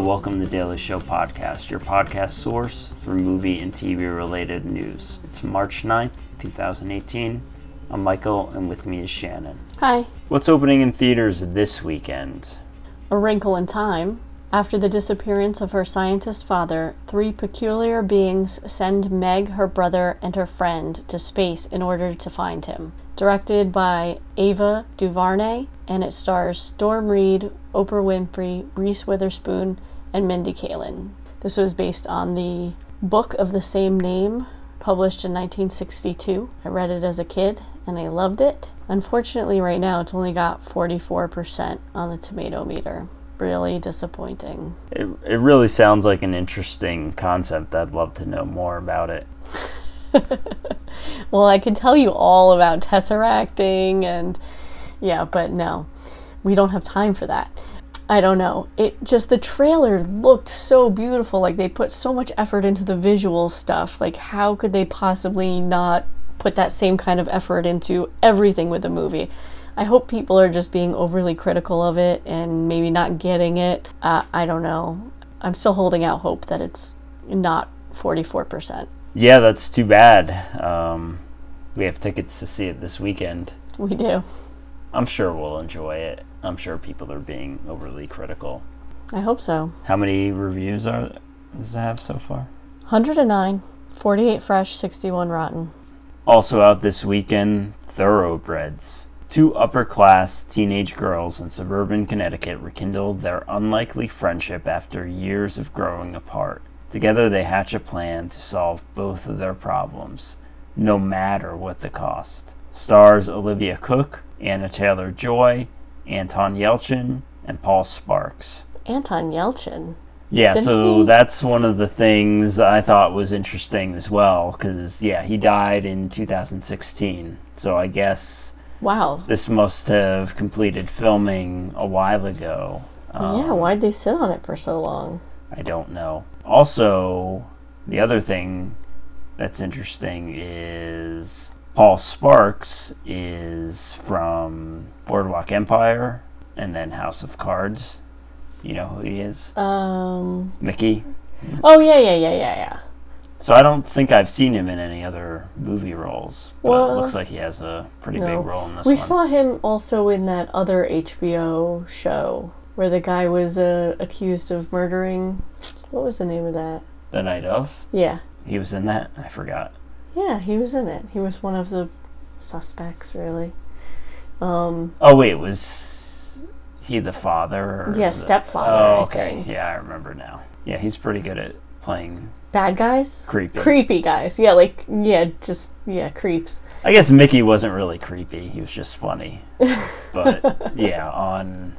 Welcome to the Daily Show podcast, your podcast source for movie and TV related news. It's March 9th, 2018. I'm Michael, and with me is Shannon. Hi. What's opening in theaters this weekend? A Wrinkle in Time. After the disappearance of her scientist father, three peculiar beings send Meg, her brother, and her friend to space in order to find him. Directed by Ava DuVernay, and it stars Storm Reid, Oprah Winfrey, Reese Witherspoon, and Mindy Kaling. This was based on the book of the same name, published in 1962. I read it as a kid and I loved it. Unfortunately, right now it's only got 44% on the tomato meter really disappointing. It, it really sounds like an interesting concept. I'd love to know more about it. well, I could tell you all about tesseracting and yeah, but no, we don't have time for that. I don't know. It just the trailer looked so beautiful. Like they put so much effort into the visual stuff. Like how could they possibly not put that same kind of effort into everything with the movie? I hope people are just being overly critical of it and maybe not getting it. Uh, I don't know. I'm still holding out hope that it's not 44%. Yeah, that's too bad. Um, we have tickets to see it this weekend. We do. I'm sure we'll enjoy it. I'm sure people are being overly critical. I hope so. How many reviews are does it have so far? 109, 48 fresh, 61 rotten. Also out this weekend, Thoroughbreds. Two upper class teenage girls in suburban Connecticut rekindle their unlikely friendship after years of growing apart. Together, they hatch a plan to solve both of their problems, no matter what the cost. Stars Olivia Cooke, Anya Taylor Joy, Anton Yelchin, and Paul Sparks. Anton Yelchin? Yeah, Didn't so he? that's one of the things I thought was interesting as well, because, yeah, he died in 2016. So I guess Wow. This must have completed filming a while ago. Um, yeah, why'd they sit on it for so long? I don't know. Also, the other thing that's interesting is Paul Sparks is from Boardwalk Empire and then House of Cards. You know who he is? Um, Mickey. Oh yeah, yeah, yeah, yeah, yeah. So I don't think I've seen him in any other movie roles. But well, it looks like he has a pretty no. big role in this we one. saw him also in that other HBO show where the guy was uh, accused of murdering. What was the name of that? The Night of? Yeah. He was in that? I forgot. Yeah, he was in it. He was one of the suspects, really. Um, oh, wait, was he the father? yeah, stepfather. Oh, okay. Yeah, I remember now. Yeah, he's pretty good at playing bad guys creepy creepy guys yeah like yeah just yeah creeps i guess mickey wasn't really creepy he was just funny but yeah on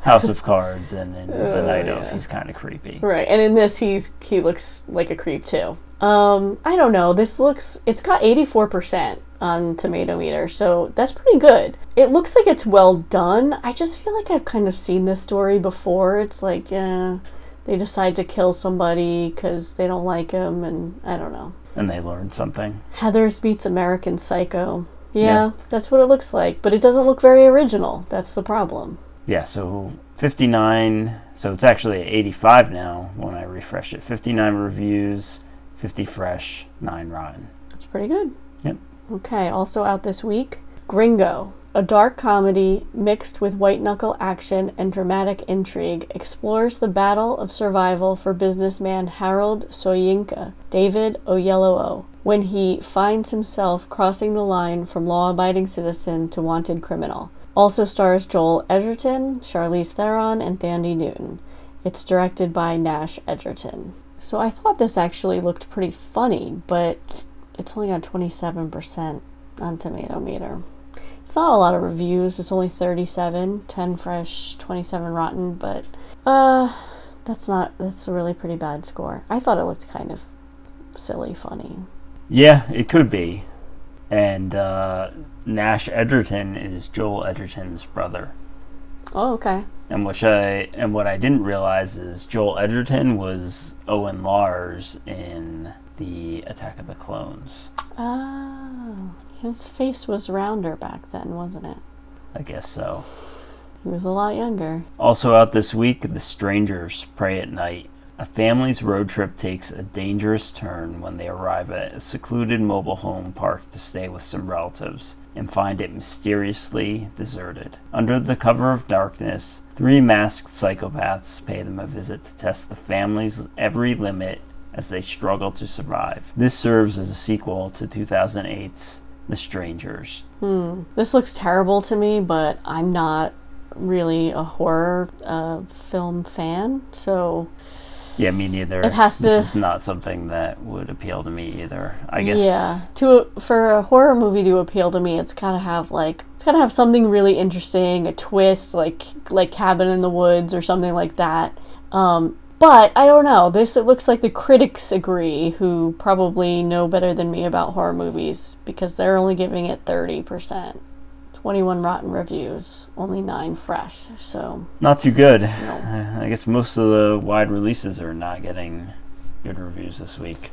house of cards and in the night yeah. of he's kind of creepy right and in this he's he looks like a creep too um i don't know this looks it's got 84% on tomato meter so that's pretty good it looks like it's well done i just feel like i've kind of seen this story before it's like uh they decide to kill somebody because they don't like him, and I don't know. And they learn something. Heathers beats American Psycho. Yeah, yeah, that's what it looks like, but it doesn't look very original. That's the problem. Yeah, so 59, so it's actually 85 now when I refresh it. 59 reviews, 50 fresh, 9 rotten. That's pretty good. Yep. Okay, also out this week Gringo. A dark comedy mixed with white knuckle action and dramatic intrigue explores the battle of survival for businessman Harold Soyinka, David Oyelowo, when he finds himself crossing the line from law abiding citizen to wanted criminal. Also stars Joel Edgerton, Charlize Theron, and Thandie Newton. It's directed by Nash Edgerton. So I thought this actually looked pretty funny, but it's only got 27% on Tomato Meter. It's not a lot of reviews. It's only 37, 10 fresh, 27 rotten, but uh that's not that's a really pretty bad score. I thought it looked kind of silly funny. Yeah, it could be. And uh, Nash Edgerton is Joel Edgerton's brother. Oh, okay. And which I and what I didn't realize is Joel Edgerton was Owen Lars in the Attack of the Clones. Oh. His face was rounder back then, wasn't it? I guess so. He was a lot younger. Also out this week, The Strangers Prey at Night. A family's road trip takes a dangerous turn when they arrive at a secluded mobile home park to stay with some relatives and find it mysteriously deserted. Under the cover of darkness, three masked psychopaths pay them a visit to test the family's every limit as they struggle to survive. This serves as a sequel to 2008's The Strangers. Hmm. This looks terrible to me, but I'm not really a horror uh, film fan, so Yeah, me neither. It has This to- is not something that would appeal to me either. I guess. yeah. To for a horror movie to appeal to me, it's gotta have like it's gotta have something really interesting, a twist, like like Cabin in the Woods or something like that. Um, but I don't know. This it looks like the critics agree, who probably know better than me about horror movies because they're only giving it thirty percent. 21 rotten reviews, only 9 fresh. So, Not too good. no. I guess most of the wide releases are not getting good reviews this week.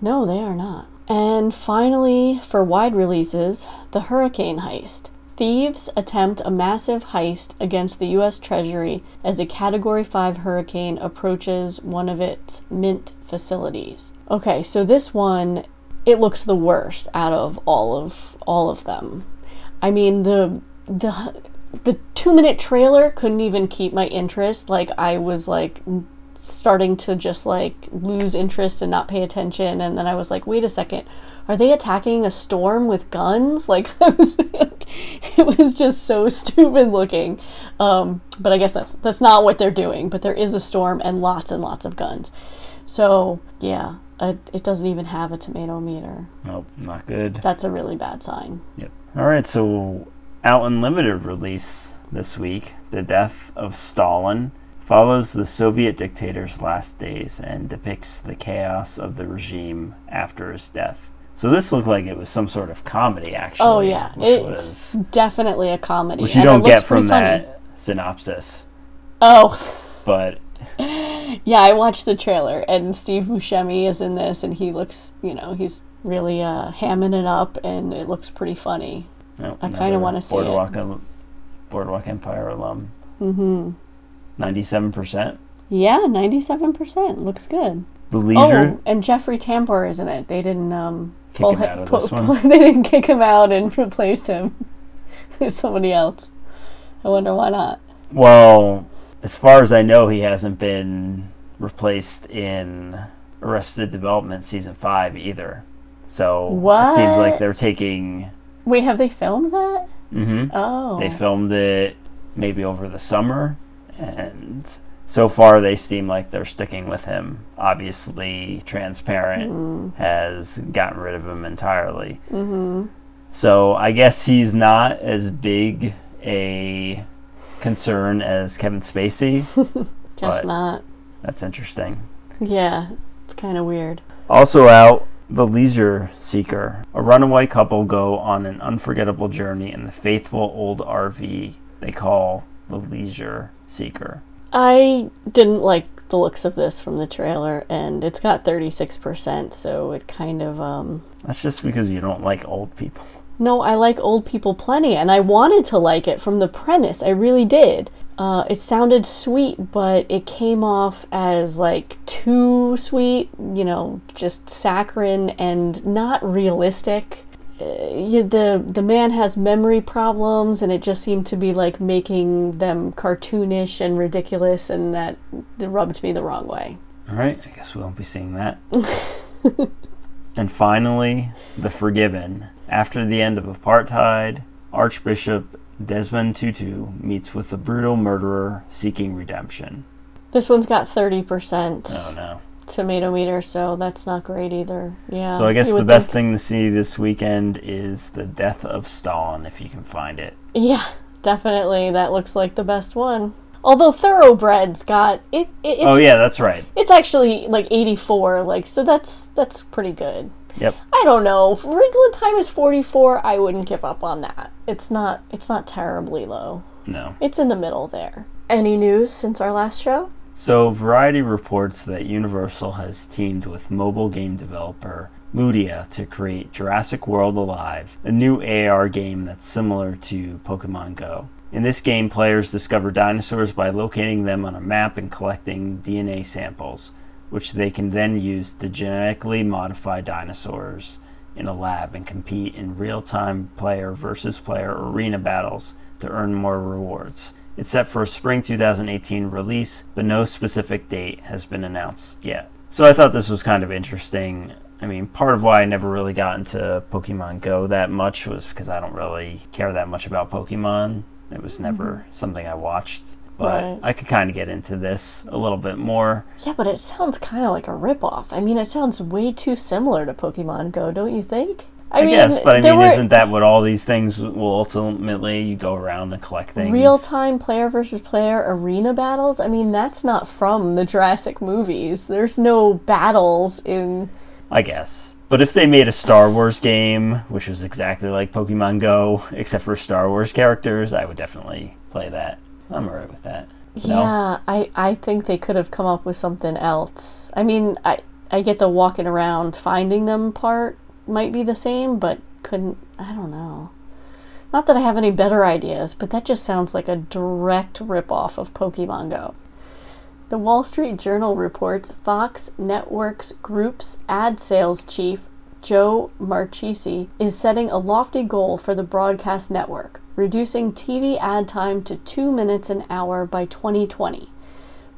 No, they are not. And finally, for wide releases, The Hurricane Heist. Thieves attempt a massive heist against the U.S. Treasury as a Category 5 hurricane approaches one of its mint facilities. Okay, so this one, it looks the worst out of all of all of them. I mean, the the the two minute trailer couldn't even keep my interest. Like I was like starting to just like lose interest and not pay attention and then I was like, wait a second, are they attacking a storm with guns? Like I was it was just so stupid looking. Um, but I guess that's that's not what they're doing. But there is a storm and lots and lots of guns. So yeah, it doesn't even have a tomato meter. Nope, not good. That's a really bad sign. Yep. All right, so out in limited release this week, The Death of Stalin follows the Soviet dictator's last days and depicts the chaos of the regime after his death. So this looked like it was some sort of comedy, actually. Oh yeah, it's was definitely a comedy. which you and don't get from funny. that synopsis. Oh. But Yeah, I watched the trailer, and Steve Buscemi is in this, and he looks, you know, he's really uh, hamming it up, and it looks pretty funny. I kinda wanna see it. Boardwalk, Boardwalk Empire alum. Mm-hmm. Ninety-seven percent. Yeah, ninety-seven percent looks good. The Leisure. Oh, and Jeffrey Tambor is in it. They didn't um Kick pull him out of pull- this one? pull- they didn't kick him out and replace him with somebody else. I wonder why not. Well, as far as I know, he hasn't been replaced in Arrested Development season five either. So it seems like they're taking. Wait, have they filmed that? hmm Oh, They filmed it maybe over the summer, and so far they seem like they're sticking with him. Obviously, Transparent Mm. has gotten rid of him entirely. Mm-hmm. So I guess he's not as big a concern as Kevin Spacey. Guess not. That's interesting. Yeah, it's kind of weird. Also out, The Leisure Seeker. A runaway couple go on an unforgettable journey in the faithful old RV they call the Leisure Seeker. I didn't like the looks of this from the trailer, and it's got 36%, so it kind of, um. That's just because you don't like old people. No, I like old people plenty, and I wanted to like it from the premise. I really did. Uh, it sounded sweet, but it came off as like too sweet, you know, just saccharine and not realistic. Uh, the the man has memory problems, and it just seemed to be like making them cartoonish and ridiculous, and that rubbed me the wrong way. All right, I guess we won't be seeing that. and finally, The Forgiven. After the end of Apartheid, Archbishop Desmond Tutu meets with a brutal murderer seeking redemption. This one's got thirty percent. Oh no. tomato meter, so that's not great either. Yeah. So I guess the best think- thing to see this weekend is the death of Stalin, if you can find it. Yeah, definitely. That looks like the best one. Although Thoroughbreds got it, it it's oh yeah, that's right. it's actually like 84, like so that's that's pretty good. Yep. I don't know. If regular time is 44, I wouldn't give up on that. It's not it's not terribly low. No. It's in the middle there. Any news since our last show? So Variety reports that Universal has teamed with mobile game developer Ludia to create Jurassic World Alive, a new AR game that's similar to Pokemon Go. In this game, players discover dinosaurs by locating them on a map and collecting DNA samples, which they can then use to genetically modify dinosaurs in a lab and compete in real time player versus player arena battles to earn more rewards. It's set for a spring 2018 release, but no specific date has been announced yet. So I thought this was kind of interesting. I mean, part of why I never really got into Pokemon Go that much was because I don't really care that much about Pokemon. It was never mm-hmm. something I watched. But right. I could kind of get into this a little bit more. Yeah, but it sounds kind of like a ripoff. I mean, it sounds way too similar to Pokemon Go, don't you think? I, I mean, guess, but I mean, were, isn't that what all these things will ultimately? You go around and collect things. Real time player versus player arena battles. I mean, that's not from the Jurassic movies. There's no battles in. I guess. But if they made a Star Wars game, which was exactly like Pokemon Go, except for Star Wars characters, I would definitely play that. I'm alright with that. Yeah, I, I think they could have come up with something else. I mean, I I get the walking around finding them part might be the same, but couldn't I don't know. Not that I have any better ideas, but that just sounds like a direct ripoff of Pokemon Go. The Wall Street Journal reports Fox Networks Group's ad sales chief, Joe Marchese, is setting a lofty goal for the broadcast network, reducing TV ad time to two minutes an hour by 2020.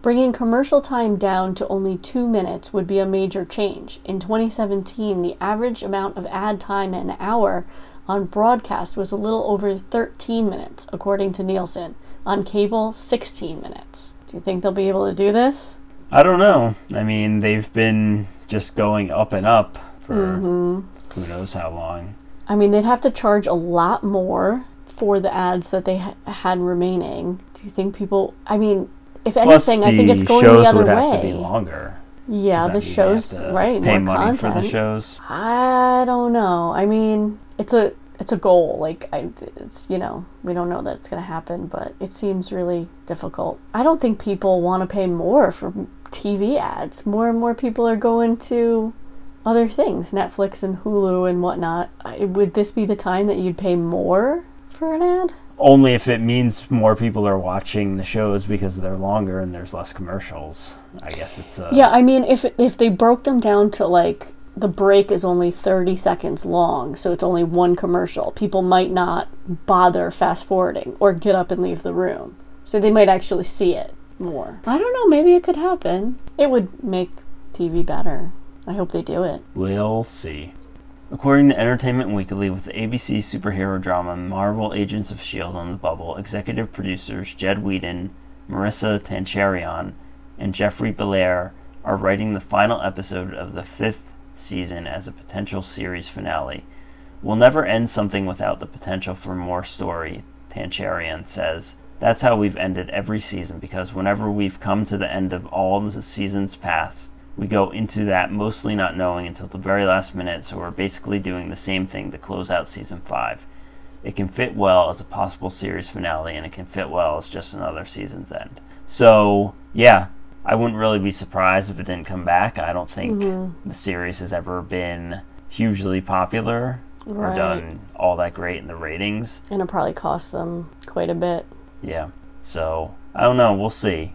Bringing commercial time down to only two minutes would be a major change. In 2017, the average amount of ad time an hour on broadcast was a little over 13 minutes, according to Nielsen. On cable, 16 minutes. Do you think they'll be able to do this? I don't know. I mean, they've been just going up and up for mm-hmm. who knows how long. I mean, they'd have to charge a lot more for the ads that they ha- had remaining. Do you think people? I mean, if anything, I think it's going the other would way. Have to be longer. Yeah, the shows right pay more money content. for the shows. I don't know. I mean, it's a it's a goal. Like I, it's you know we don't know that it's going to happen, but it seems really difficult. I don't think people want to pay more for TV ads. More and more people are going to other things, Netflix and Hulu and whatnot. Would this be the time that you'd pay more for an ad? Only if it means more people are watching the shows because they're longer and there's less commercials. I guess it's. Uh, yeah, I mean, if if they broke them down to like the break is only 30 seconds long, so it's only one commercial. People might not bother fast forwarding or get up and leave the room. So they might actually see it more. I don't know, maybe it could happen. It would make TV better. I hope they do it. We'll see. According to Entertainment Weekly, with the ABC superhero drama Marvel Agents of S.H.I.E.L.D. on the bubble, executive producers Jed Whedon, Maurissa Tancharoen, and Jeffrey Belair are writing the final episode of the fifth season as a potential series finale. We'll never end something without the potential for more story, Tancharoen says. That's how we've ended every season because whenever we've come to the end of all the seasons past, we go into that mostly not knowing until the very last minute, so we're basically doing the same thing to close out season 5. It can fit well as a possible series finale, and it can fit well as just another season's end. So, yeah, I wouldn't really be surprised if it didn't come back. I don't think mm-hmm. the series has ever been hugely popular right. or done all that great in the ratings. And it probably cost them quite a bit. Yeah. So, I don't know. We'll see.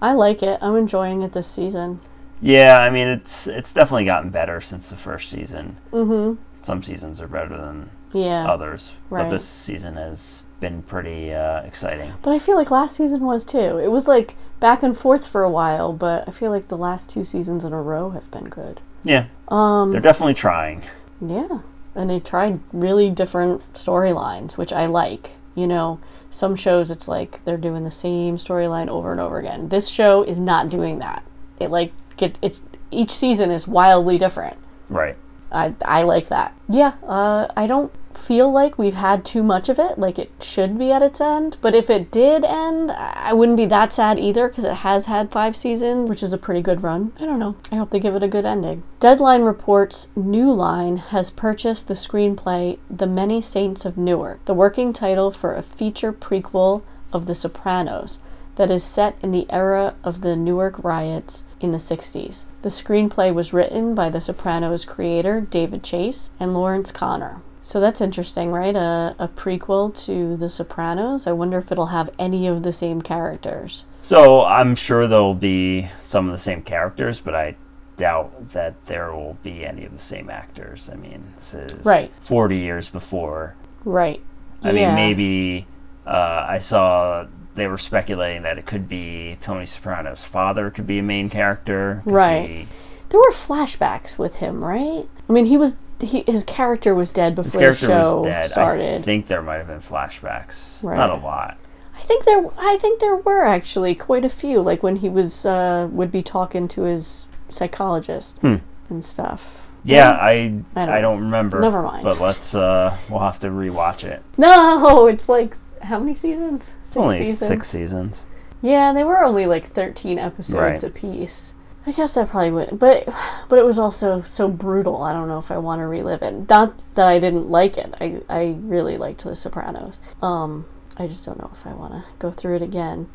I like it. I'm enjoying it this season. Yeah, I mean it's it's definitely gotten better since the first season. Mm-hmm. Some seasons are better than yeah, others, right. but this season has been pretty uh, exciting. But I feel like last season was too. It was like back and forth for a while, but I feel like the last two seasons in a row have been good. Yeah. Um, They're definitely trying. Yeah. And they tried really different storylines, which I like. You know, some shows it's like they're doing the same storyline over and over again. This show is not doing that. It like get it's each season is wildly different. Right. I I like that. Yeah, uh, I don't feel like we've had too much of it, like it should be at its end. But if it did end, I wouldn't be that sad either because it has had five seasons, which is a pretty good run. I don't know. I hope they give it a good ending. Deadline reports New Line has purchased the screenplay The Many Saints of Newark, the working title for a feature prequel of The Sopranos that is set in the era of the Newark riots in the 60s. The screenplay was written by The Sopranos creator David Chase and Lawrence Konner. So that's interesting, right? A, a prequel to The Sopranos. I wonder if it'll have any of the same characters. So I'm sure there'll be some of the same characters, but I doubt that there will be any of the same actors. I mean, this is Right. 40 years before. Right. I Yeah. mean, maybe uh, I saw they were speculating that it could be Tony Soprano's father could be a main character. Right. he- There were flashbacks with him, right? I mean, he was he, his character was dead before the show was dead. I think there might have been flashbacks. Right. Not a lot. I think there I think there were actually quite a few like when he was uh would be talking to his psychologist Hmm. and stuff. Yeah, I I I don't don't, remember. Never mind. But let's uh we'll have to rewatch it. No, it's like how many seasons? Six Only seasons. six seasons. Yeah, they were only like 13 episodes Right. apiece. I guess I probably would, but but it was also so brutal. I don't know if I want to relive it. Not that I didn't like it. I I really liked The Sopranos. Um, I just don't know if I want to go through it again.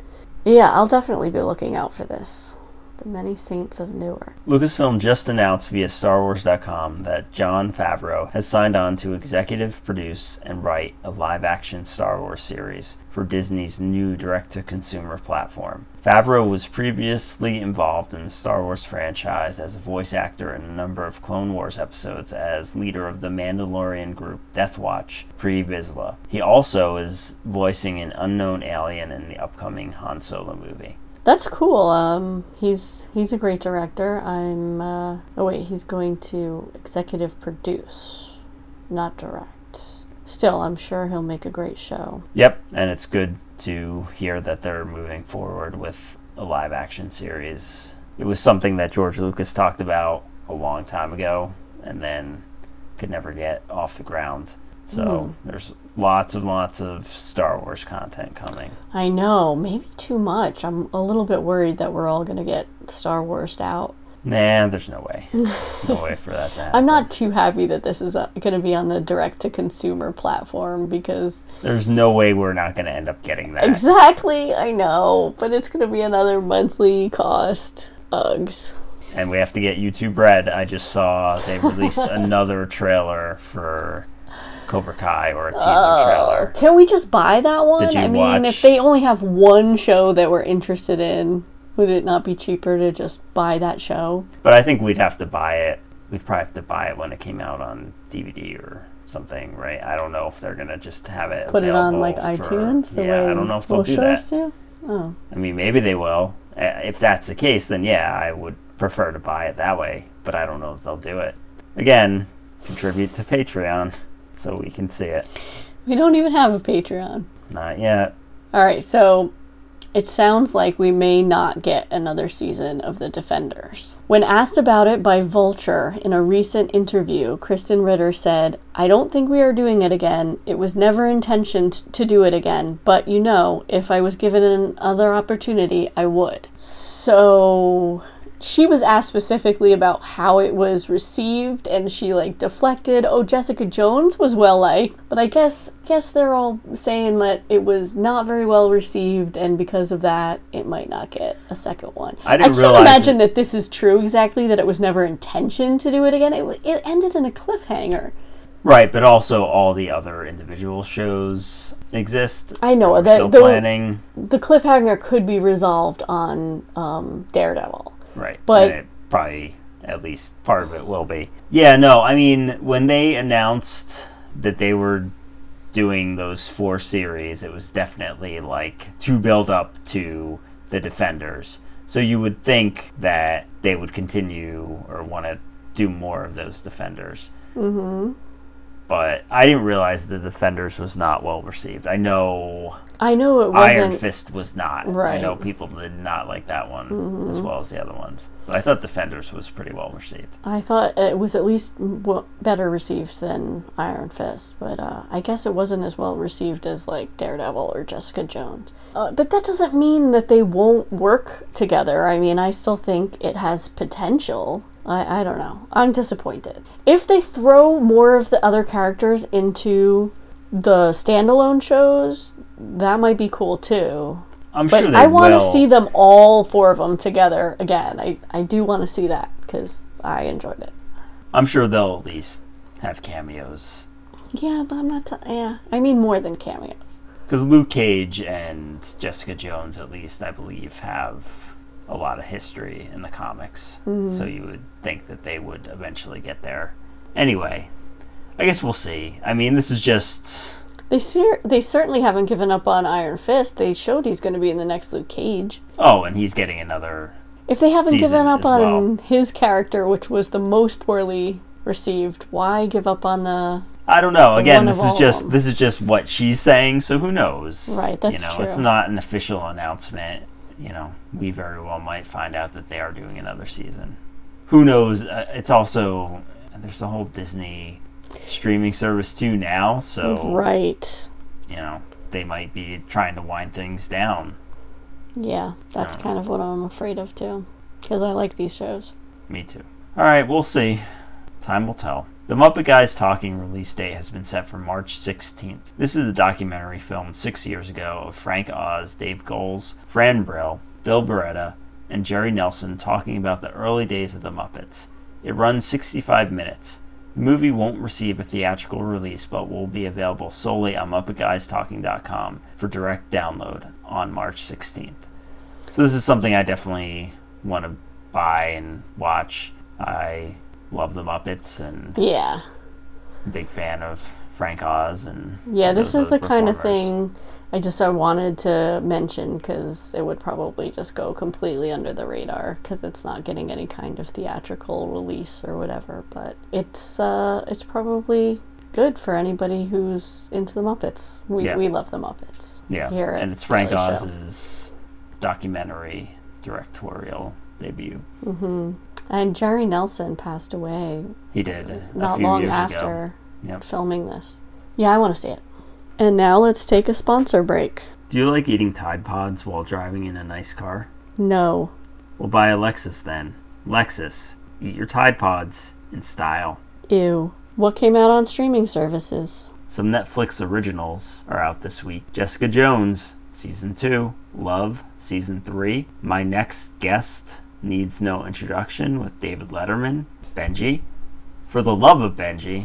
Yeah, I'll definitely be looking out for this. The Many Saints of Newark. Lucasfilm just announced via StarWars.com that Jon Favreau has signed on to executive produce and write a live action Star Wars series for Disney's new direct to consumer platform. Favreau was previously involved in the Star Wars franchise as a voice actor in a number of Clone Wars episodes as leader of the Mandalorian group Death Watch pre Vizsla. He also is voicing an unknown alien in the upcoming Han Solo movie. That's cool. Um, he's he's a great director. I'm. Uh, oh wait, he's going to executive produce, not direct. Still, I'm sure he'll make a great show. Yep, and it's good to hear that they're moving forward with a live action series. It was something that George Lucas talked about a long time ago and then could never get off the ground. So there's lots and lots of Star Wars content coming. I know, maybe too much. I'm a little bit worried that we're all gonna get Star Wars out. Nah, there's no way. no way for that to happen. I'm not too happy that this is uh, gonna be on the direct to consumer platform because There's no way we're not going to end up getting that. exactly I know, but it's gonna be another monthly cost. Uggs. and we have to get YouTube Red. I just saw they released another trailer for Cobra Kai or a teaser trailer. Can we just buy that one? I mean, watch- if they only have one show that we're interested in, would it not be cheaper to just buy that show? But I think we'd have to buy it. We'd probably have to buy it when it came out on DVD or something, right? I don't know if they're gonna just have it. Put it on like for- iTunes the yeah, I don't know if they'll do shows that. do. Oh, I mean, maybe they will. Uh, If that's the case, then yeah, I would prefer to buy it that way. But I don't know if they'll do it. Again, contribute to Patreon so we can see it. we don't even have a Patreon. Not yet. All right, so it sounds like we may not get another season of The Defenders. When asked about it by Vulture in a recent interview, Krysten Ritter said, I don't think we are doing it again. It was never intentioned to do it again, but you know, if I was given another opportunity, I would. So she was asked specifically about how it was received and she like deflected oh jessica jones was well liked. But i guess guess they're all saying that it was not very well received and because of that it might not get a second one. I didn't can't realize imagine that this is true exactly that it was never intention to do it again. It, it ended in a cliffhanger. Right, but also all the other individual shows exist. I know, that- the- planning. the cliffhanger could be resolved on um, daredevil Right, but- probably at least part of it will be. Yeah, no, I mean when they announced that they were doing those four series, it was definitely like to build up to the Defenders. So you would think that they would continue or want to do more of those Defenders. Mm-hmm. But I didn't realize the Defenders was not well received. I know i know it wasn't Iron Fist was not. Right. Mm-hmm. know people did not like that one as well as the other ones. But I thought Defenders was pretty well received. I thought it was at least w- better received than Iron Fist, but uh, I guess it wasn't as well received as like Daredevil or Jessica Jones. Uh, but that doesn't mean that they won't work together. I mean, I still think it has potential. I, I don't know. I'm disappointed. If they throw more of the other characters into the standalone shows, that might be cool too. I'm But sure they I want to see them all four of them together again. I, I do want to see that because I enjoyed it. I'm sure they'll at least have cameos Yeah, but I'm not. T- yeah, I mean more than cameos. Because Luke Cage and Jessica Jones, at least, I believe, have a lot of history in the comics. Mm-hmm. So you would think that they would eventually get there. Anyway, I guess we'll see. I mean, this is just. They ser- they certainly haven't given up on Iron Fist. They showed he's going to be in the next Luke Cage. Oh, and he's getting another. If they haven't given up as on his character, which was the most poorly received, why give up on the? I don't know. Again, this is just this is just what she's saying. So who knows? Right, that's you know, It's not an official announcement. You know, we very well might find out that they are doing another season. Who knows? Uh, it's also there's a whole Disney streaming service too now. So Right. you know they might be trying to wind things down. Yeah, that's kind of what I'm afraid of too, because I like these shows. Me too. All right, we'll see. Time will tell. The Muppet Guys Talking release date has been set for March 16th. This is a documentary filmed six years ago of Frank Oz, Dave Goelz, Fran Brill, Bill Barretta, and Jerry Nelson talking about the early days of the Muppets. It runs 65 minutes. The movie won't receive a theatrical release but will be available solely on MuppetGuysTalking.com for direct download on March 16th. So this is something I definitely want to buy and watch. I love the Muppets and Yeah, big fan of Frank Oz and yeah. This is the kind of thing I just I wanted to mention because it would probably just go completely under the radar because it's not getting any kind of theatrical release or whatever. But it's uh, it's probably good for anybody who's into the Muppets. We Yeah. we love the Muppets. Yeah, here and it's Frank Daily Show. Oz's documentary directorial debut. hmm And Jerry Nelson passed away He did not long after. Yep. filming this. Yeah, I want to see it. And now let's take a sponsor break. Do you like eating Tide Pods while driving in a nice car? No. Well, buy a Lexus then. Lexus, eat your Tide Pods in style. Ew. What came out on streaming services? Some Netflix originals are out this week. Jessica Jones, Season 2. Love, Season 3. My Next Guest Needs No Introduction with David Letterman. Benji. For the Love of Benji.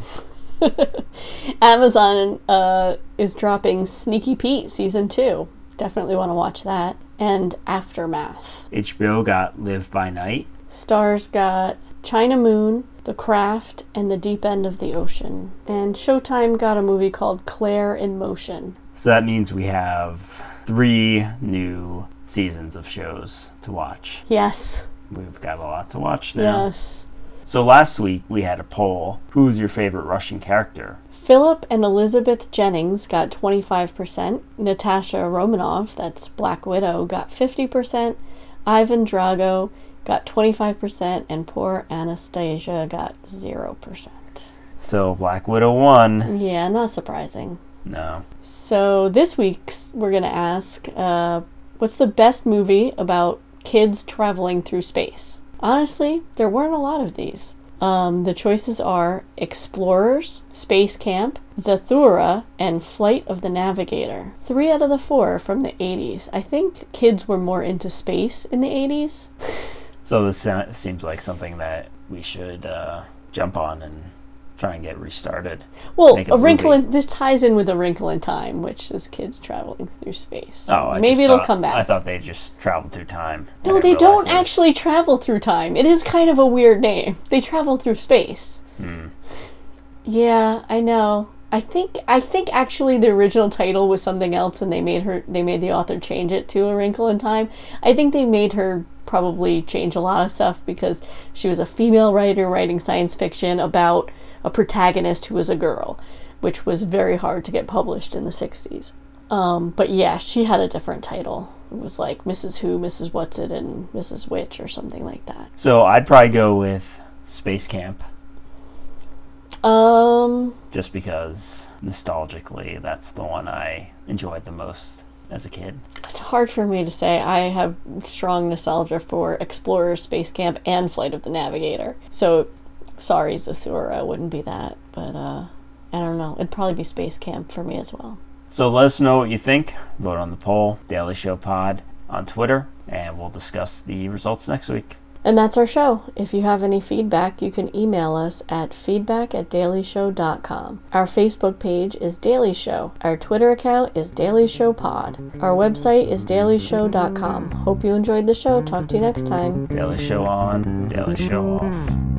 Amazon uh, is dropping Sneaky Pete season two. Definitely want to watch that. And Aftermath. HBO got Live by Night. Stars got China Moon, The Craft, and The Deep End of the Ocean. And Showtime got a movie called Claire in Motion. So that means we have three new seasons of shows to watch. Yes. We've got a lot to watch now. Yes. So last week we had a poll. Who's your favorite Russian character? Philip and Elizabeth Jennings got 25%. Natasha Romanoff, that's Black Widow, got 50%. Ivan Drago got 25%. And poor Anastasia got 0%. So Black Widow won. Yeah, not surprising. No. So this week's we're gonna ask, uh, what's the best movie about kids traveling through space? Honestly, there weren't a lot of these. Um, the choices are Explorers, Space Camp, Zathura, and Flight of the Navigator. Three out of the four are from the 80s. I think kids were more into space in the 80s. So this seems like something that we should uh, jump on and try and get restarted. Well, a, a wrinkle in this ties in with a wrinkle in time, which is kids traveling through space. So Oh, I maybe it'll thought- come back. I thought they just traveled through time. No, they don't actually travel through time. It is kind of a weird name. They travel through space. Hmm. Yeah, I know. I think I think actually the original title was something else and they made her they made the author change it to A Wrinkle in Time. I think they made her probably change a lot of stuff because she was a female writer writing science fiction about a protagonist who was a girl, which was very hard to get published in the 60s. Um, but yeah, she had a different title. It was like Mrs. Who, Mrs. What's It, and Mrs. Witch or something like that. So I'd probably go with Space Camp, Um, just because nostalgically that's the one I enjoyed the most as a kid. it's hard for me to say. I have strong nostalgia for Explorer, Space Camp, and Flight of the Navigator. So, sorry, Zathura wouldn't be that. But, uh, I don't know. It'd probably be Space Camp for me as well. So let us know what you think. Vote on the poll, Daily Show Pod on Twitter, and we'll discuss the results next week. And that's our show. If you have any feedback, you can email us at feedback at dailyshow.com. Our Facebook page is Daily Show. Our Twitter account is Daily Show Pod. Our website is dailyshow.com. Hope you enjoyed the show. Talk to you next time. Daily Show on, Daily Show off.